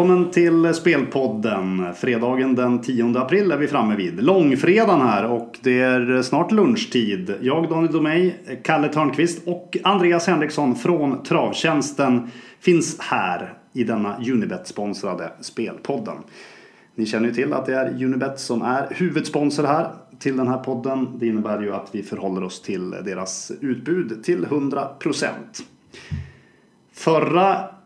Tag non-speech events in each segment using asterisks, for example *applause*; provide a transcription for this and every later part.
Välkommen till Spelpodden. Fredagen den 10 april är vi framme vid. Långfredagen här och det är snart lunchtid. Jag, Daniel Domeij, Kalle Törnqvist och Andreas Henriksson från Travtjänsten finns här i denna Unibet-sponsrade Spelpodden. Ni känner ju till att det är Unibet som är huvudsponsor här till den här podden. Det innebär ju att vi förhåller oss till deras utbud till 100%. Förra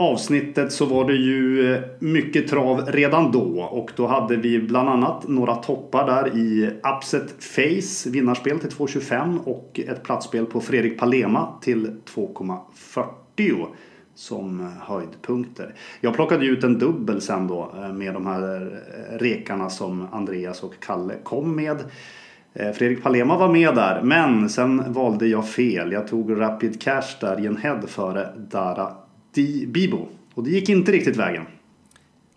avsnittet så var det ju eh, mycket trav redan då och då hade vi bland annat några toppar där i Upset Face vinnarspel till 2,25 och ett platsspel på Fredrik Palema till 2,40 som höjdpunkter. Jag plockade ut en dubbel sen då eh, med de här eh, rekarna som Andreas och Kalle kom med. Fredrik Palema var med där men sen valde jag fel. Jag tog Rapid Cash där i en head före Dara Di Bibo. Och det gick inte riktigt vägen.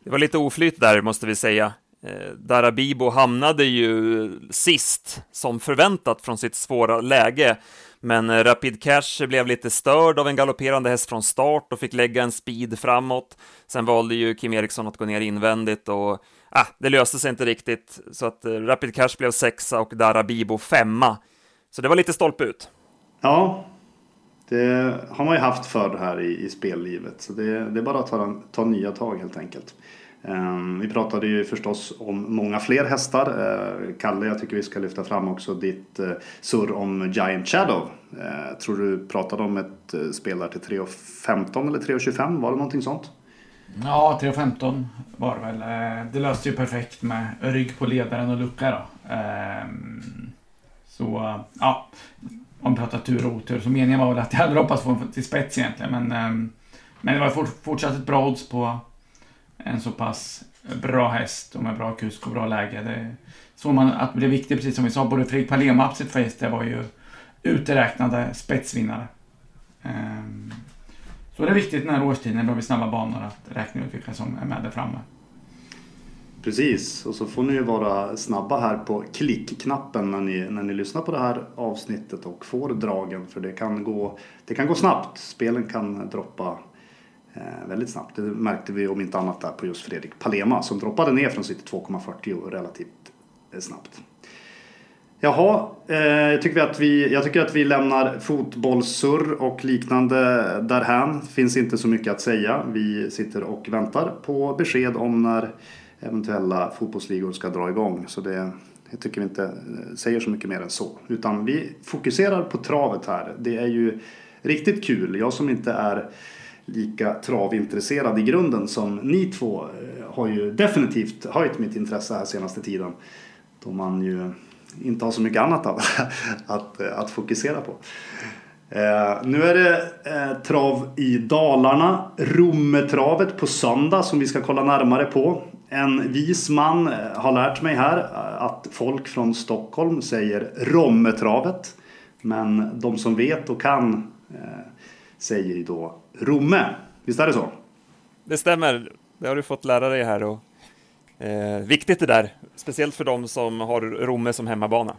Det var lite oflyt där, måste vi säga. Eh, Darabibo hamnade ju sist, som förväntat från sitt svåra läge. Men eh, Rapid Cash blev lite störd av en galopperande häst från start och fick lägga en speed framåt. Sen valde ju Kim Eriksson att gå ner invändigt och ah, det löste sig inte riktigt. Så att eh, Rapid Cash blev sexa och Darabibo femma. Så det var lite stolpe ut. Ja, det har man ju haft förr här i, i spellivet. Så det, det är bara att ta, ta nya tag helt enkelt. Ehm, vi pratade ju förstås om många fler hästar. Eh, Kalle, jag tycker vi ska lyfta fram också ditt eh, surr om Giant Shadow. Jag tror du pratade om ett spel där till 3.15 eller 3.25? Var det någonting sånt? Ja, 3.15 var det väl. Det löste ju perfekt med rygg på ledaren och lucka då. Ehm, så ja, om vi pratar tur och otur. Så meningen var väl att jag hade hoppats få en till spets egentligen. Men, ehm, men det var fortsatt ett bra odds på en så pass bra häst och med bra kusk och bra läge. Det såg man att det blev viktigt, precis som vi sa, både Fredrik Palema och Face, det var ju uträknade spetsvinnare. Ehm, så det är viktigt den här årstiden, då vi snabba banor, att räkna ut vilka som är med där framme. Precis, och så får ni ju vara snabba här på klickknappen när ni, när ni lyssnar på det här avsnittet och får dragen. För det kan gå, det kan gå snabbt. Spelen kan droppa eh, väldigt snabbt. Det märkte vi om inte annat där på just Fredrik Palema som droppade ner från sitt 2,40 relativt eh, snabbt. Jaha, eh, jag, tycker att vi, jag tycker att vi lämnar fotbollssurr och liknande därhän. Finns inte så mycket att säga. Vi sitter och väntar på besked om när eventuella fotbollsligor ska dra igång. Så det jag tycker vi inte eh, säger så mycket mer än så. Utan vi fokuserar på travet här. Det är ju riktigt kul. Jag som inte är lika travintresserad i grunden som ni två eh, har ju definitivt höjt mitt intresse här senaste tiden. Då man ju inte har så mycket annat *laughs* att, att, att fokusera på. Eh, nu är det eh, trav i Dalarna. Rommetravet på söndag som vi ska kolla närmare på. En vis man eh, har lärt mig här eh, att folk från Stockholm säger Rommetravet. Men de som vet och kan eh, säger ju då Romme. Visst är det så? Det stämmer. Det har du fått lära dig här. Och, eh, viktigt det där, speciellt för de som har Romme som hemmabana.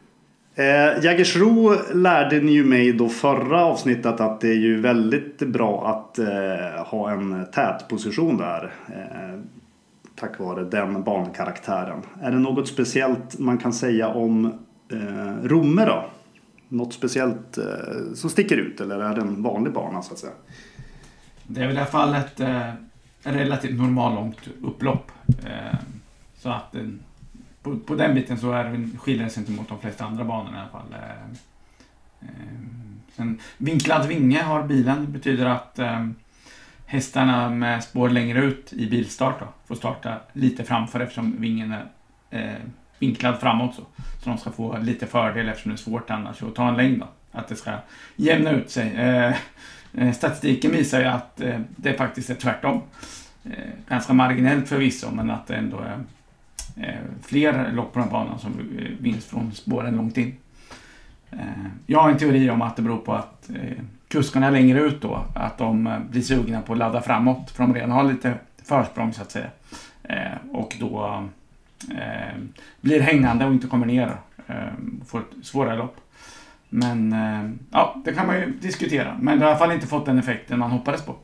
Eh, Jägersro lärde ni ju mig då förra avsnittet att det är ju väldigt bra att eh, ha en tät position där. Eh, tack vare den bankaraktären. Är det något speciellt man kan säga om eh, Romme då? Något speciellt eh, som sticker ut eller är det en vanlig bana så att säga? Det är väl i alla fall eh, ett eh, relativt normallångt upplopp. Eh, så att eh, på, på, den biten så är det, skiljer det sig inte mot de flesta andra banorna i alla fall. Eh, eh, sen, vinklad vinge har bilen. Betyder att eh, hästarna med spår längre ut i bilstart då, får starta lite framför eftersom vingen är eh, vinklad framåt. Så. så de ska få lite fördel eftersom det är svårt annars att ta en längd. Då. Att det ska jämna ut sig. Eh, eh statistiken visar ju att eh, det faktiskt är tvärtom. Eh, ganska marginellt förvisso, men att det ändå är eh, fler lopp på den banan som eh, vinns från spåren långt in. Eh, jag har en teori om att det beror på att kuskarna längre ut då, att de eh, blir sugna på att ladda framåt, för de redan har lite försprång så att säga. Eh, och då eh, blir hängande och inte kommer ner. Eh, får ett svårare lopp. Men ja, det kan man ju diskutera. Men det har i alla fall inte fått den effekten man hoppades på.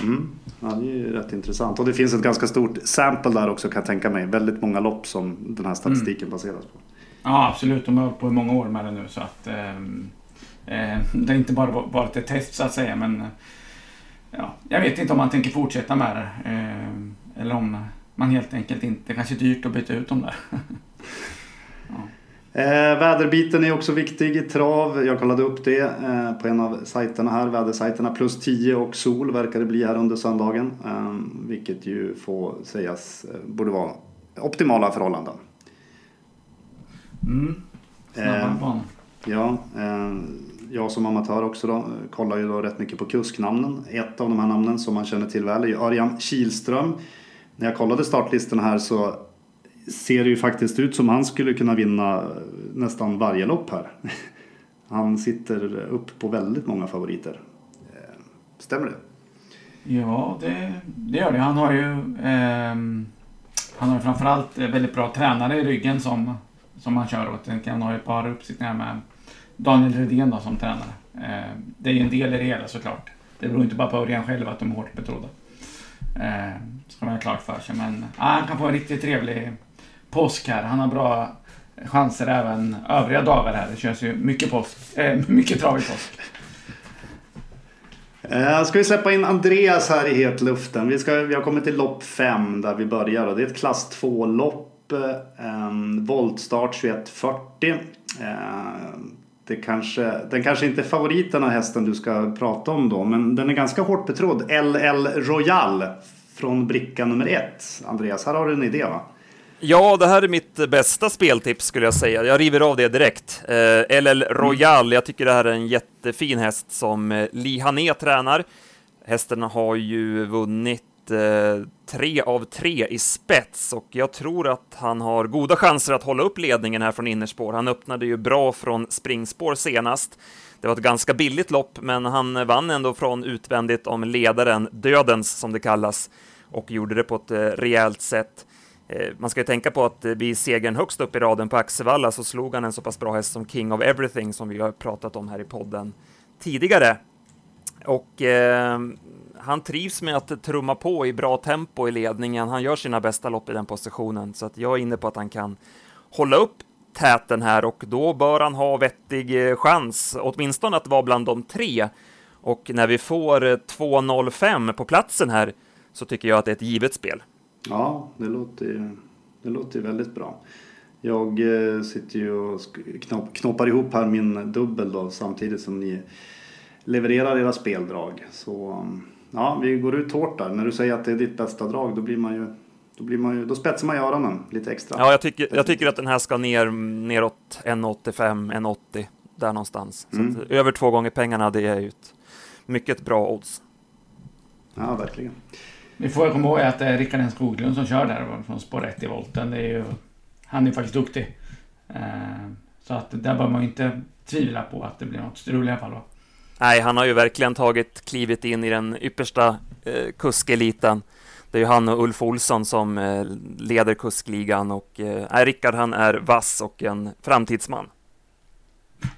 Mm. Ja, det är ju rätt intressant. Och det finns ett ganska stort sample där också kan jag tänka mig. Väldigt många lopp som den här statistiken mm. baseras på. Ja, absolut. De har hållit på i många år med det nu. Så att, eh, eh, det har inte bara varit ett test så att säga. Men ja, jag vet inte om man tänker fortsätta med det. Eh, eller om man helt enkelt inte... Det kanske är dyrt att byta ut dem där. *laughs* ja. Eh, väderbiten är också viktig i trav. Jag kollade upp det eh, på en av sajterna här. Vädersajterna plus 10 och sol verkar det bli här under söndagen. Eh, vilket ju får sägas eh, borde vara optimala förhållanden. Mm. Snabba Ja, eh, jag som amatör också då kollar ju då rätt mycket på kusknamnen. Ett av de här namnen som man känner till väl är ju Örjan Kihlström. När jag kollade startlistorna här så ser det ju faktiskt ut som han skulle kunna vinna eh, nästan varje lopp här. *laughs* Han sitter upp på väldigt många favoriter. Eh, stämmer det? Ja, det, det gör det. Han har ju eh, han har framförallt eh, väldigt bra tränare i ryggen som, som han kör åt. Han har ju ett par uppsittningar med Daniel Redén då, som tränare. Eh, det är ju en del i det hela såklart. Det beror inte bara på Örjan själv att de är hårt betrodda. Eh, ska man ha klart för sig. Men ah, han kan få en riktigt trevlig påsk här. Han har bra chanser även övriga dagar här. Det känns ju mycket, påsk, Eh, *laughs* mycket trav i påsk. Eh, ska vi släppa in Andreas här i hetluften. Vi, ska, vi har kommit till lopp 5 där vi börjar. Det är ett klass 2-lopp. Eh, voltstart 21.40. Eh, det kanske, den kanske inte är favoriten av hästen du ska prata om då. Men den är ganska hårt betrodd. LL Royal från bricka nummer 1. Andreas, här har du en idé va? Ja, det här är mitt bästa speltips skulle jag säga. Jag river av det direkt. Eh, LL Royal, jag tycker det här är en jättefin häst som eh, Li Hané tränar. Hästen har ju vunnit Eh, tre av tre i spets och jag tror att han har goda chanser att hålla upp ledningen här från innerspår. Han öppnade ju bra från springspår senast. Det var ett ganska billigt lopp, men han vann ändå från utvändigt om ledaren, Dödens som det kallas, och gjorde det på ett eh, rejält sätt. Eh, man ska ju tänka på att vid segern högst upp i raden på Axevalla så slog han en så pass bra häst som King of Everything som vi har pratat om här i podden tidigare. Och eh, han trivs med att trumma på i bra tempo i ledningen. Han gör sina bästa lopp i den positionen, så att jag är inne på att han kan hålla upp täten här och då bör han ha vettig eh, chans, åtminstone att vara bland de tre. Och när vi får eh, 2.05 på platsen här så tycker jag att det är ett givet spel. Ja, det låter, det låter väldigt bra. Jag eh, sitter ju och knopp, knoppar ihop här min dubbel då, samtidigt som ni levererar era speldrag. Så mm, ja, vi går ut hårt där. När du säger att det är ditt bästa drag då blir man ju då, blir man ju, då spetsar man ju öronen lite extra. Ja, jag tycker, jag tycker att den här ska ner neråt 1,85, 1,80 där någonstans. Så mm. över två gånger pengarna, det är ju ett mycket bra odds. Ja, verkligen. Vi får komma ihåg att det är Rickard N Skoglund som kör där från spår 1 i volten. Det är ju, han är faktiskt duktig. Eh, så att där bör man inte tvivla på att det blir något strul i alla fall. Nej, han har ju verkligen tagit klivet in i den yppersta eh, kuskeliten. Det är ju han och Ulf Olsson som eh, leder kuskligan och eh, Rickard han är vass och en framtidsman.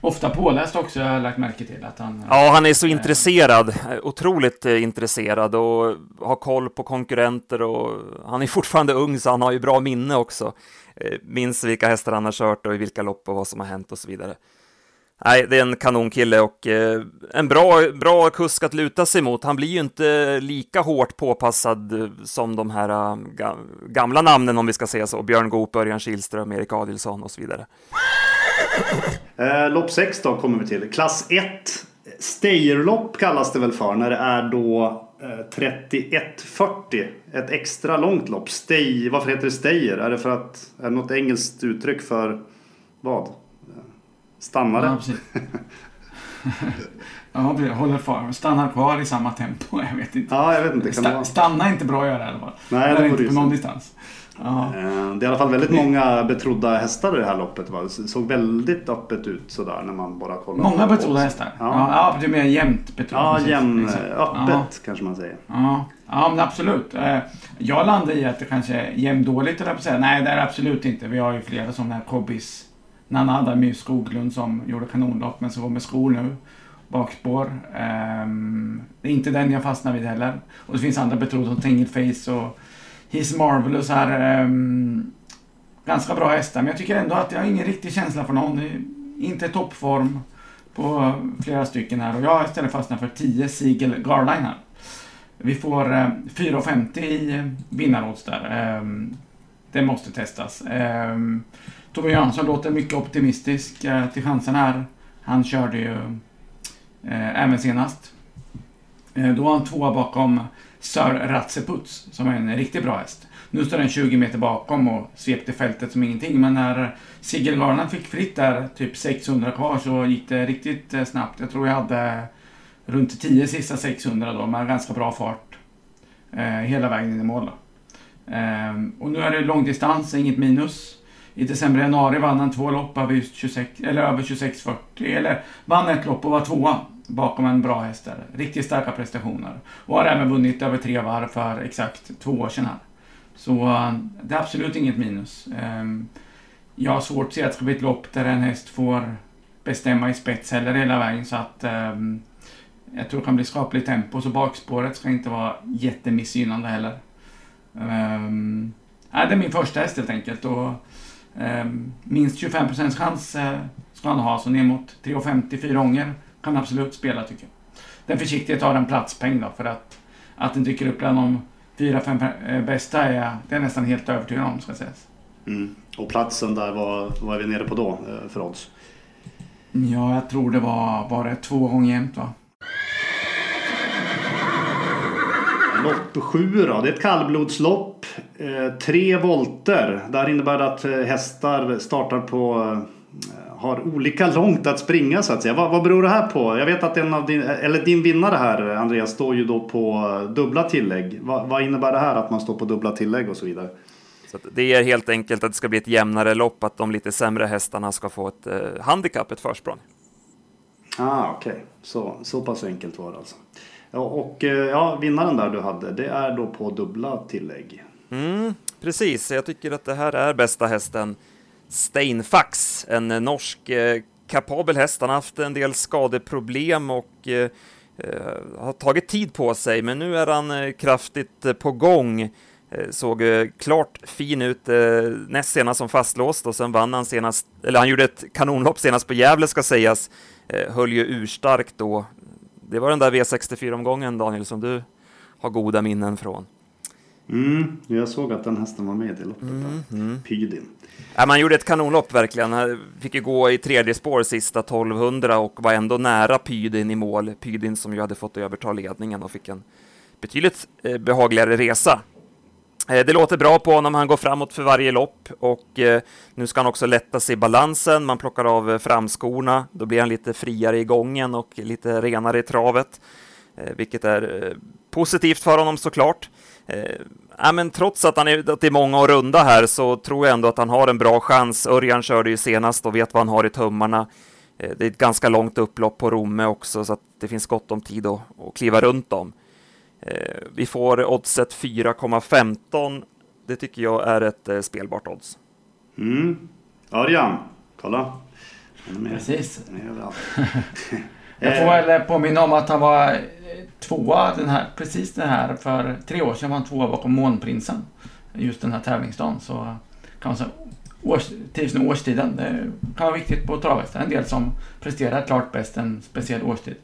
Ofta påläst också, jag har lagt märke till. Att han, ja, han är så intresserad, otroligt eh, intresserad och har koll på konkurrenter och han är fortfarande ung så han har ju bra minne också. Eh, minns vilka hästar han har kört och i vilka lopp och vad som har hänt och så vidare. Nej, det är en kanonkille och eh, en bra, bra kusk att luta sig mot. Han blir ju inte lika hårt påpassad som de här eh, gamla namnen om vi ska säga så. Björn Goop, Örjan Kihlström, Erik Adilsson och så vidare. Eh, lopp 6 då kommer vi till. Klass 1. Stayerlopp kallas det väl för när det är då eh, 31.40. Ett extra långt lopp. Stay, varför heter det Stayer? Är det för att, är det något engelskt uttryck för vad? Stannare? Ja, *laughs* ja, håller kvar. Stannar kvar i samma tempo. *laughs* Jag vet inte. Ja, jag vet inte. Sta stanna är inte bra att göra i alla fall. Nej, det, det inte på någon distans. Ja. Eh, det är i alla fall väldigt många betrodda hästar i det här loppet. Va? Det såg väldigt öppet ut sådär när man bara kollade. Många betrodda hästar? Ja, ja, det är mer jämnt betrodda. Ja, jämn, öppet ja. kanske man säger. Ja. ja, men absolut. Eh, jag landar i att det kanske är jämndåligt, eller säga. Nej, det är det absolut inte. Vi har ju flera sådana här Kobbis. Nanada My Skoglund som gjorde kanonlopp men som går med skor nu. Bakspår. Um, Det är inte den jag fastnar vid heller. Och det finns andra betrodda som Tangled Face och He's Marvelous här. Um, ganska bra hästar, men jag tycker ändå att jag har ingen riktig känsla för någon. Inte toppform på flera stycken här. Och jag har istället fastnat för 10 Siegel Garline här. Vi får eh, 4,50 i vinnarodds där. Eh, det måste testas. Eh, Tobbe Jansson låter mycket optimistisk eh, till chansen här. Han körde ju eh, även senast. Eh, då var han tvåa bakom Sir Ratseputs som är en riktigt bra häst. Nu står den 20 meter bakom och svepte fältet som ingenting. Men när Sigel Garland fick fritt där, typ 600 kvar, så gick det riktigt eh, snabbt. Jag tror jag hade runt 10 sista 600 då, med ganska bra fart. Eh, hela vägen in i mål. Eh, Ehm, och nu är det långdistans, inget minus. I december januari vann han två lopp över, 26, eller över 26.40. Eller vann ett lopp och var tvåa bakom en bra häst där. Riktigt starka prestationer. Och har även vunnit över tre varv för exakt två år sedan här. Så ehm, det är absolut inget minus. Ehm, jag har svårt att se att det ska bli ett lopp där en häst får bestämma i spets heller hela vägen. Så att jag tror det kan bli skapligt tempo. Så bakspåret ska inte vara jättemissgynnande heller. Um, nej, det är min första häst helt enkelt. Och, um, minst 25% chans uh, ska han ha. Så ner mot 3,50 fyra gånger kan absolut spela tycker jag. Den försiktighet har en platspeng då för att, att den dyker upp bland de fyra, fem eh, bästa är jag, det är nästan helt övertygad om ska sägas. Mm. Och platsen där, vad, vad är vi nere på då eh, för odds? Ja, jag tror det var, var det två gånger jämnt va? Lopp sju då, det är ett kallblodslopp. Eh, tre volter. Där innebär det att eh, hästar startar på eh, har olika långt att springa så att säga. Vad, vad beror det här på? Jag vet att en av din, eller din vinnare här Andreas står ju då på dubbla tillägg. Va, vad innebär det här att man står på dubbla tillägg och så vidare? Så det är helt enkelt att det ska bli ett jämnare lopp, att de lite sämre hästarna ska få ett eh, handikapp, ett försprång. Ah, okej. Okay. Så, så pass enkelt var det alltså. Ja, och eh, ja, vinnaren där du hade, det är då på dubbla tillägg. Mm, precis, jag tycker att det här är bästa hästen. Steinfax, en norsk eh, kapabel häst. Han har haft en del skadeproblem och eh, eh har tagit tid på sig, men nu är han eh, kraftigt eh, på gång. Eh, såg klart fin ut näst senast som fastlåst och sen vann han senast, eller han gjorde ett kanonlopp senast på Gävle ska sägas. Höll ju urstarkt då. Det var den där V64-omgången Daniel som du har goda minnen från. Mm, jag såg att den hästen var med i loppet. Mm, mm. Pydin. Ja, man gjorde ett kanonlopp verkligen. Han fick ju gå i tredje spår sista 1200 och var ändå nära Pydin i mål. Pydin som ju hade fått överta ledningen och fick en betydligt eh, behagligare resa. Eh, det låter bra på honom, han går framåt för varje lopp och eh, nu ska han också lätta sig i balansen. Man plockar av eh, framskorna, då blir han lite friare i gången och lite renare i travet, vilket är positivt för honom såklart. Ja, men trots att, han är, att det är många och runda här så tror jag ändå att han har en bra chans. Örjan körde ju senast och vet vad han har i tummarna. Det är ett ganska långt upplopp på Romme också så att det finns gott om tid att, att kliva runt dem. Eh, vi får oddset 4,15. Det tycker jag är ett eh, spelbart odds. Mm. Örjan, kolla. Precis. *laughs* jag får väl påminna om att han var tvåa den här, precis den här, för tre år sedan var han tvåa bakom Månprinsen. Just den här tävlingsdagen. Så kan man säga, års, trivs nu årstiden. Det kan vara viktigt på travhästar. En del som presterar klart bäst en speciell årstid.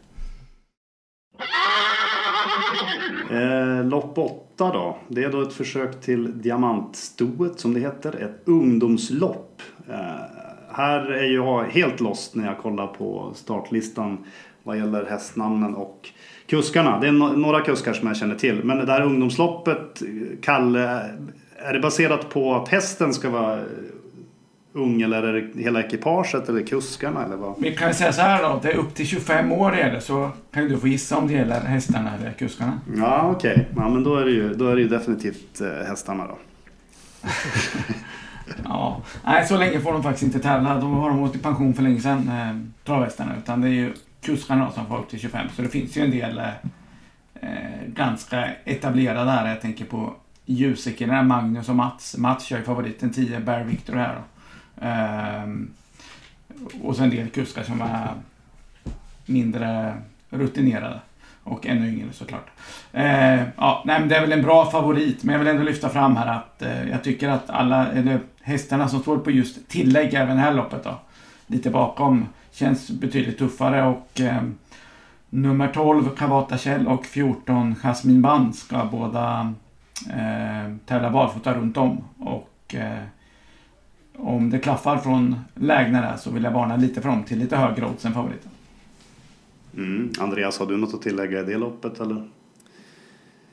Eh, lopp 8 då. Det är då ett försök till diamantstoet som det heter. Ett ungdomslopp. Eh, här är jag helt lost när jag kollar på startlistan vad gäller hästnamnen och kuskarna. Det är några kuskar som jag känner till. Men det här ungdomsloppet, Kalle, är det baserat på att hästen ska vara eller är det hela ekipaget eller kuskarna eller vad? Vi kan säga så här då, det är upp till 25 år gäller så kan du få gissa om det gäller hästarna eller kuskarna. Ja okej, okay. ja, men då är, det ju, då är det ju definitivt eh, hästarna då. *laughs* ja, nej så länge får de faktiskt inte tävla. Då har de gått i pension för länge sedan, eh, travhästarna. Utan det är ju kuskarna som får upp till 25. Så det finns ju en del eh, eh ganska etablerade här. Jag tänker på Ljusekillarna, Magnus och Mats. Mats kör ju favoriten 10, Bear Victor här då. Eh, och så en del kuskar som är mindre rutinerade. och ännu yngre såklart. Eh, ja, nej, men det är väl en bra favorit, men jag vill ändå lyfta fram här att eh, jag tycker att alla eller, hästarna som står på just tillägg även det här loppet då, lite bakom, känns betydligt tuffare och eh, nummer 12 Kavata Kjell och 14 Jasmin Band ska båda eh, tävla barfota runt om. Och eh, om det klaffar från lägena där så vill jag varna lite för dem till lite högre odds än favoriten. Mm. Andreas, har du något att tillägga i det loppet eller?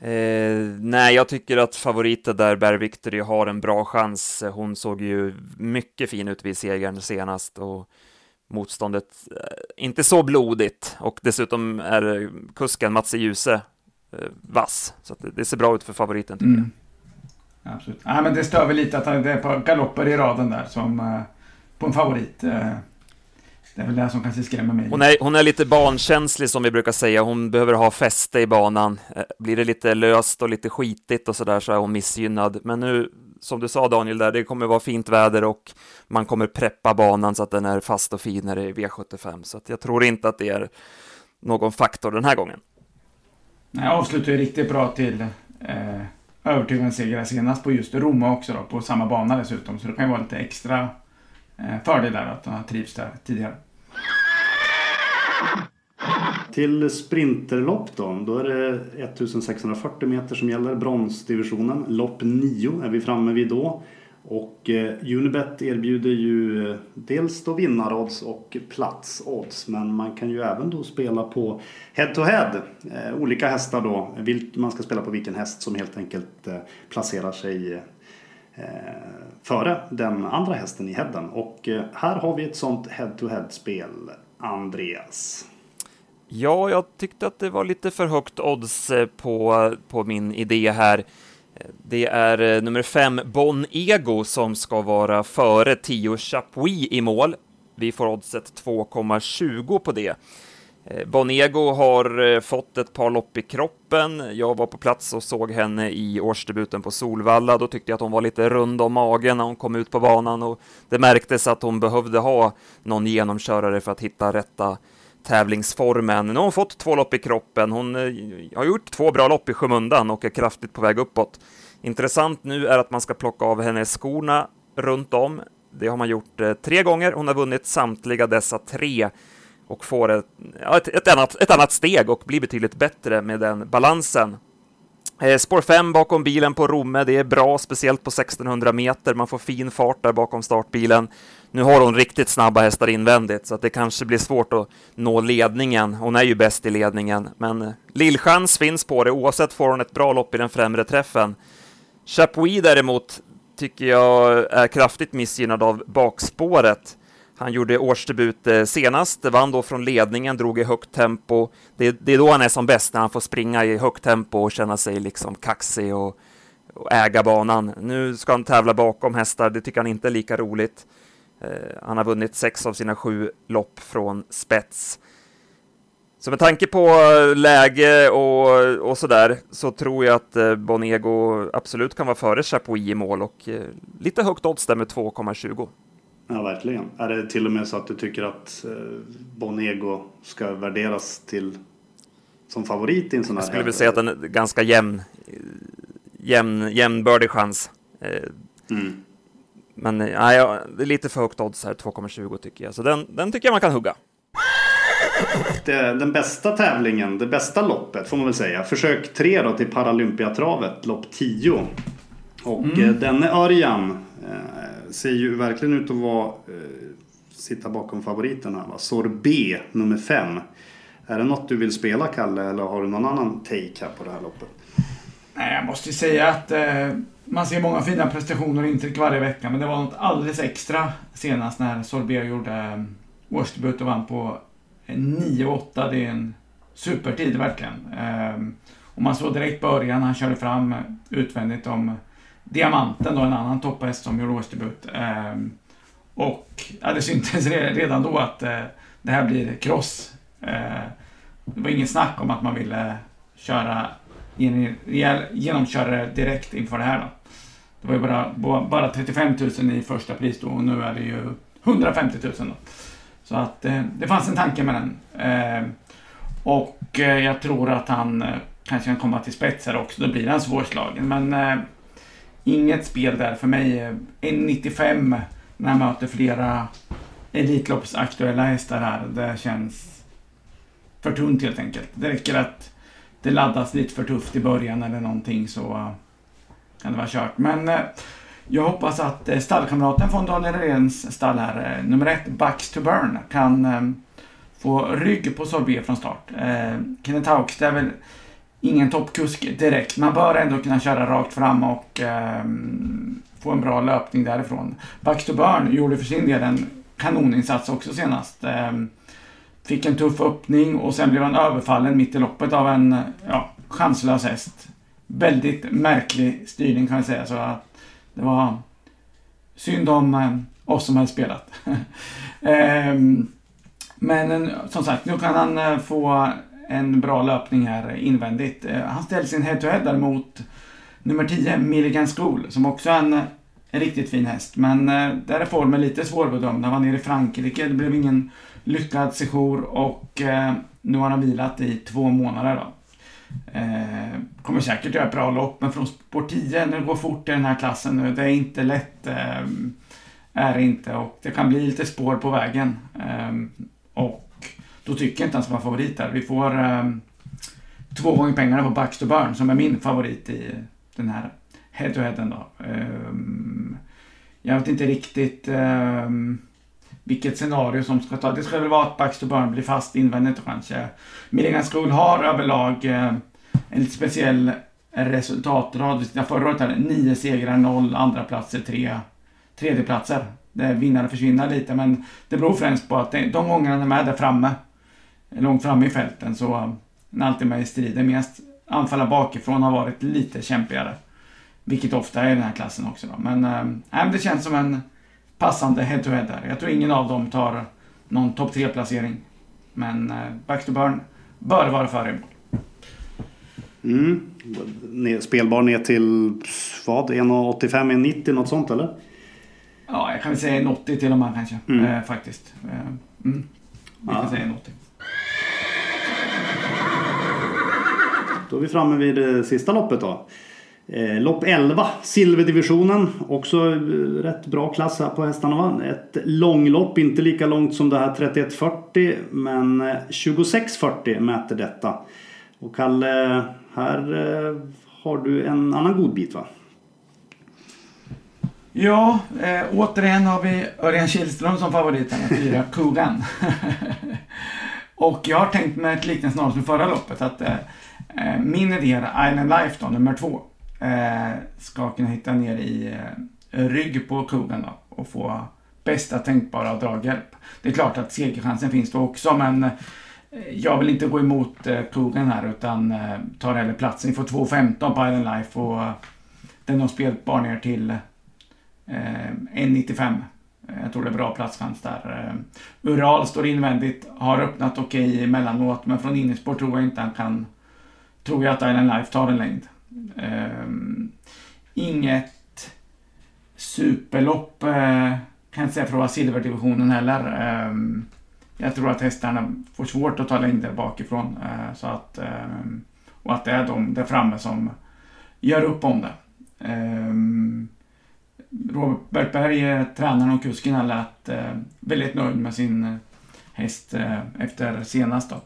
Eh, nej, jag tycker att favoriten där, Bear Victory, har en bra chans. Hon såg ju mycket fin ut vid segern senast och motståndet eh, inte så blodigt och dessutom är kusken Mats Ljuse eh, vass. Så det, det, ser bra ut för favoriten tycker mm. jag. Absolut. Ja, men det stör väl lite att det är ett par galopper i raden där som eh, på en favorit. Eh, det är väl det som kanske skrämmer mig. Hon är, hon är lite bankänslig som vi brukar säga. Hon behöver ha fäste i banan. Eh, blir det lite löst och lite skitigt och så där så är hon missgynnad. Men nu, som du sa Daniel, där, det kommer vara fint väder och man kommer preppa banan så att den är fast och fin när det är V75. Så jag tror inte att det är någon faktor den här gången. Nej, avslutar ju riktigt bra till eh, övertygande seger senast på just Roma också då, på samma bana dessutom. Så det kan ju vara lite extra eh, fördel där att ha trivts där tidigare. Till sprinterlopp då, då är det 1640 meter som gäller, bronsdivisionen. Lopp 9 är vi framme vid då. Och eh, Unibet erbjuder ju eh, dels då vinnarodds och platsodds men man kan ju även då spela på head to head. Eh, olika hästar då, vilk, man ska spela på vilken häst som helt enkelt eh, placerar sig eh, före den andra hästen i headen. Och eh, här har vi ett sånt head to head spel, Andreas. Ja, jag tyckte att det var lite för högt odds eh, på, på min idé här. Det är eh, nummer fem, Bon Ego, som ska vara före 10 Chapuis i mål. Vi får oddset 2,20 på det. Eh, Bonego har eh, fått ett par lopp i kroppen. Jag var på plats och såg henne i årsdebuten på Solvalla. Då tyckte jag att hon var lite rund om magen när hon kom ut på banan och det märktes att hon behövde ha någon genomkörare för att hitta rätta tävlingsformen. Nu har hon fått två lopp i kroppen. Hon eh, har gjort två bra lopp i skymundan och är kraftigt på väg uppåt. Intressant nu är att man ska plocka av henne skorna runt om. Det har man gjort eh, tre gånger. Hon har vunnit samtliga dessa tre och får ett, ett, ett, annat, ett annat steg och blir betydligt bättre med den balansen. Eh, spår 5 bakom bilen på Romme, det är bra, speciellt på 1600 meter. Man får fin fart där bakom startbilen. Nu har hon riktigt snabba hästar invändigt, så att det kanske blir svårt att nå ledningen. Hon är ju bäst i ledningen, men eh, lillchans finns på det. Oavsett får hon ett bra lopp i den främre träffen. Chapuis däremot tycker jag är kraftigt missgynnad av bakspåret. Han gjorde årsdebut eh, senast, vann då från ledningen, drog i högt tempo. Det, det, är då han är som bäst, när han får springa i högt tempo och känna sig liksom kaxig och, och äga banan. Nu ska han tävla bakom hästar, det tycker han inte är lika roligt. Eh, han har vunnit sex av sina sju lopp från spets. Så med tanke på läge och, och sådär så tror jag att eh, Bonego absolut kan vara före Chapuis i mål och eh, lite högt odds där med 2,20. Ja, verkligen. Är det till och med så att du tycker att eh, Bonego ska värderas till som favorit i en sån här? Jag skulle vilja säga att den är ganska jämn, jämn, jämnbördig chans. Mm. Men ja, det är lite för högt odds här, 2,20 tycker jag. Så den, den tycker jag man kan hugga. Det, den bästa tävlingen, det bästa loppet får man väl säga. Försök 3 då till Paralympiatravet, lopp 10. Och mm. Eh, denne Örjan eh, ser ju verkligen ut att vara, eh, sitta bakom favoriten här va. Sorbet nummer 5. Är det något du vill spela Kalle eller har du någon annan take här på det här loppet? Nej, jag måste ju säga att eh, man ser många fina prestationer och intryck varje vecka. Men det var något alldeles extra senast när Solberg gjorde ehm, årsdebut och vann på 9,8. Det är en supertid verkligen. Ehm, och man såg direkt början, han körde fram utvändigt om Diamanten då, en annan topphäst som gjorde årsdebut. Ehm, och ja, det syntes redan då att eh, det här blir kross. Det var inget snack om att man ville köra genomköra det direkt inför det här. Då. Det var ju bara, bara 35 000 i första pris då och nu är det ju 150 000. Då. Så att eh, det fanns en tanke med den. Eh, Och eh, jag tror att han eh, kanske kan komma till spets här också. Då blir han svårslagen. Men eh, inget spel där för mig. Eh, 1,95 när jag möter flera Elitloppsaktuella hästar här. Det känns för tunt helt enkelt. Det räcker att det laddas lite för tufft i början eller någonting så eh, kan det vara kört. Men eh, jag hoppas att eh, stallkamraten från Daniel Redéns stall här, eh, nummer ett, Bucks to Burn, kan få rygg på Sorbet från start. Kenneth Hawks, det är väl ingen toppkusk direkt. Man bör ändå kunna köra rakt fram och ehm, få en bra löpning därifrån. Bucks to Burn gjorde för sin del en kanoninsats också senast. Ehm, fick en tuff öppning och sen blev han överfallen mitt i loppet av en ja, chanslös häst. Väldigt märklig styrning kan jag säga. Så att det var synd om eh, oss som hade spelat. *laughs* Ehm, men eh, som sagt, nu kan han eh, få en bra löpning här invändigt. Han ställs sin head-to-head mot nummer 10, Milligan School, som också är en, en riktigt fin häst. Men där är formen lite svårbedömd. Han var nere i Frankrike, det blev ingen lyckad sejour och nu har han vilat i två månader. Då. Eh, kommer säkert göra ett bra lopp, men från spår 10, när det går fort i den här klassen nu, det är inte lätt. Eh, är det inte och det kan bli lite spår på vägen. Eh, och då tycker jag inte ens att vara favorit där. Vi får eh, två gånger pengarna på Bucks to Burn som är min favorit i den här head-to-headen då. Eh, jag vet inte riktigt eh, vilket scenario som ska ta. Det ska väl vara att Bucks to Burn blir fast invändigt kanske. Milligan School har överlag eh, en lite speciell resultatrad. Förra året hade nio segrar, noll andra platser, tre tredjeplatser. Där vinnare försvinner lite men det beror främst på att de gångerna de är där framme, långt framme i fälten så eh, är alltid med i striden. Mest anfalla bakifrån har varit lite kämpigare. Vilket ofta är i den här klassen också då. Men äh, det känns som en passande head-to-head där. Jag tror ingen av dem tar någon topp 3-placering. Men eh, Back to Burn bör vara före mål. Mm. Spelbar ner till vad? 1,85, 1,90 något sånt eller? Ja, jag kan väl säga 1,80 till och med kanske. Mm. Eh, faktiskt. Eh, mm. Vi kan ja. säga 1,80. Då är vi framme vid det sista loppet då. Eh, lopp 11, silverdivisionen. Också eh, rätt bra klass här på hästarna va? Ett långlopp, inte lika långt som det här 3140 men eh, 2640 mäter detta. Och Kalle, här eh, har du en annan god bit va? Ja, eh, återigen har vi Örjan Kihlström som favorit här fyra Kogan. *laughs* och jag har tänkt mig ett liknande scenario som förra loppet att eh, eh min idé är Island Life då, nummer två eh, ska kunna hitta ner i eh, rygg på koden då, och få bästa tänkbara draghjälp. Det är klart att segerchansen finns då också men eh, jag vill inte gå emot eh, Kogan här utan eh, tar hellre platsen. Vi får 2.15 på Island Life och eh, den har spelbar ner till eh, 1.95. Jag tror det är bra platschans där. Eh, Ural står invändigt, har öppnat okej okay emellanåt men från innerspår tror jag inte han kan... Tror jag att Island Life tar en längd. Eh, Inget superlopp eh, kan jag inte säga för att vara silverdivisionen heller. Ehm, jag tror att hästarna får svårt att ta längder bakifrån. Eh, så att, ehm, och att det är de där framme som gör upp om det. Ehm, Robert Berg, eh, tränaren och kusken, lät väldigt nöjd med sin häst efter senast. Då.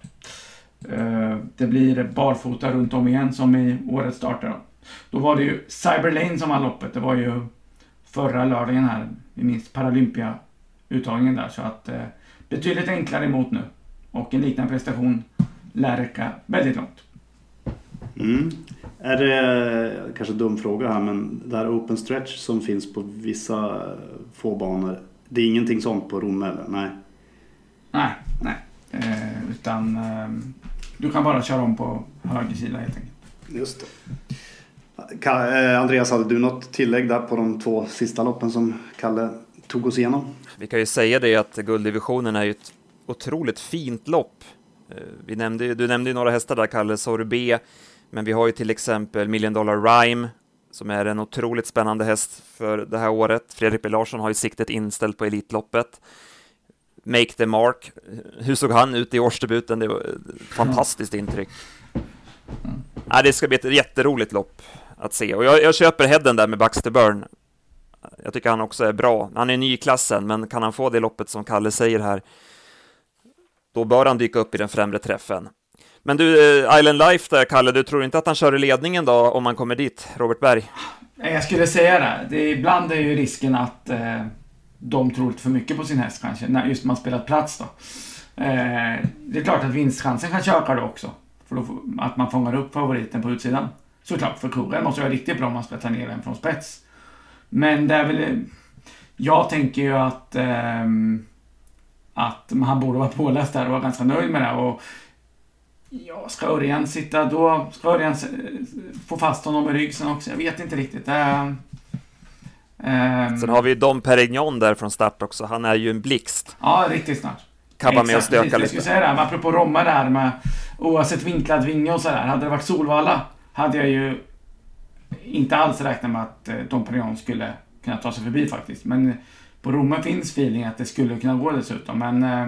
Det blir barfota runt om igen som i årets starter. Då var det ju Cyberlane som var loppet. Det var ju förra lördagen här. Vi minns Paralympia-uttagningen där. Så att eh, betydligt enklare emot nu. Och en liknande prestation lär räcka väldigt långt. Mm. Är det, kanske en dum fråga här, men det här open stretch som finns på vissa få banor. Det är ingenting sånt på Romme eller? Nej. Nej, nej. Eh, utan eh, du kan bara köra om på höger sida helt enkelt. Just det. Eh, Andreas, hade du något tillägg där på de två sista loppen som Kalle tog oss igenom? Vi kan ju säga det att gulddivisionen är ju ett otroligt fint lopp. Eh, vi nämnde, du nämnde ju några hästar där, Kalle, Sorbet, men vi har ju till exempel Million Dollar Rhyme, som är en otroligt spännande häst för det här året. Fredrik B Larsson har ju siktet inställt på Elitloppet. Make the Mark. Hur såg han ut i årsdebuten? Det var ett fantastiskt intryck. Mm. Ja, det ska bli ett jätteroligt lopp att se. Och jag, jag köper headen där med Baxter Burn. Jag tycker han också är bra. Han är ny i klassen, men kan han få det loppet som Kalle säger här, då bör han dyka upp i den främre träffen. Men du, eh, Island Life där, Kalle, du tror inte att han kör i ledningen då om man kommer dit, Robert Berg? Jag skulle säga det. det är, ibland är ju risken att eh, de tror lite för mycket på sin häst kanske, när just man spelat plats då. Eh, det är klart att vinstchansen kan köka då också. För då, att man fångar upp favoriten på utsidan. Såklart, för Koren måste vara riktigt bra om man ska ta ner den från spets. Men det är väl... Jag tänker ju att... Eh, att han borde vara påläst där och vara ganska nöjd med det. Och Ja, ska Örjan sitta då? Ska Örjan få fast honom i ryggen också? Jag vet inte riktigt. Ähm. Sen har vi Dom Perignon där från start också. Han är ju en blixt. Ja, riktigt snart. Vara med och stöka lite. Jag skulle säga det, här, apropå Romme där med oavsett vinklad vinge och sådär. Hade det varit Solvalla hade jag ju inte alls räknat med att eh, Dom Perignon skulle kunna ta sig förbi faktiskt. Men eh, på Romme finns feeling att det skulle kunna gå dessutom. Men eh,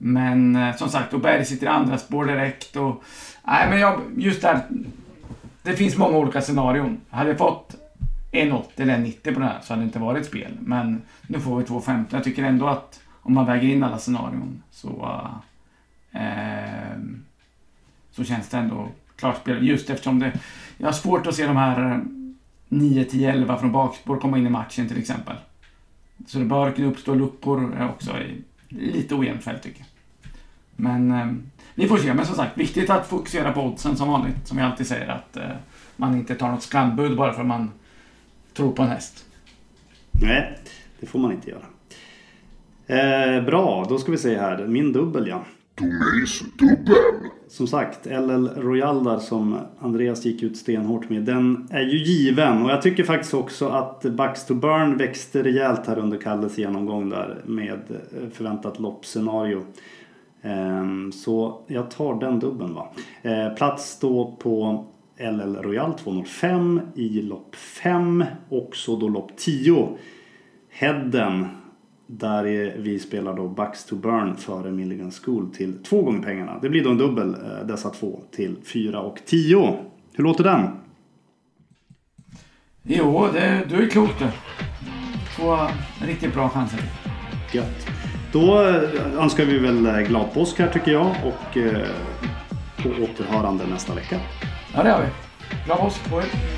men som sagt, och Berg sitter i andra spår direkt och... Nej, men jag, just där. Det finns många olika scenarion. Hade jag fått 1,80 eller 90 på den här så hade det inte varit spel. Men nu får vi 2,50. Jag tycker ändå att om man väger in alla scenarion så... Eh, så känns det ändå Klarspel. Just eftersom det... Jag har svårt att se de här 9, 10, 11 från bakspår komma in i matchen till exempel. Så det bör kunna uppstå luckor eh, också i lite ojämnt fält tycker jag. Men eh, vi får se. Men som sagt, viktigt att fokusera på oddsen som vanligt. Som jag alltid säger att eh, man inte tar något skambud bara för att man tror på en häst. Nej, det får man inte göra. Eh, bra, då ska vi se här. Min dubbel ja. Tomays dubbel. Som sagt, LL Royal där som Andreas gick ut stenhårt med. Den är ju given och jag tycker faktiskt också att Bucks to Burn växte rejält här under Kalles genomgång där med eh, förväntat loppscenario. Ehm, så jag tar den dubben va. Eh, plats då på LL Royal 205 i lopp 5. Också då lopp 10. Hedden där vi spelar då Bucks to Burn före Milligan School till två gånger pengarna. Det blir då en dubbel eh, dessa två till 4 och 10. Hur låter den? Jo, det, du är klok du. Två riktigt bra chanser. Gött. Då eh, önskar vi väl eh, glad påsk här tycker jag och på återhörande nästa vecka. Ja, det gör vi. Glad påsk på er.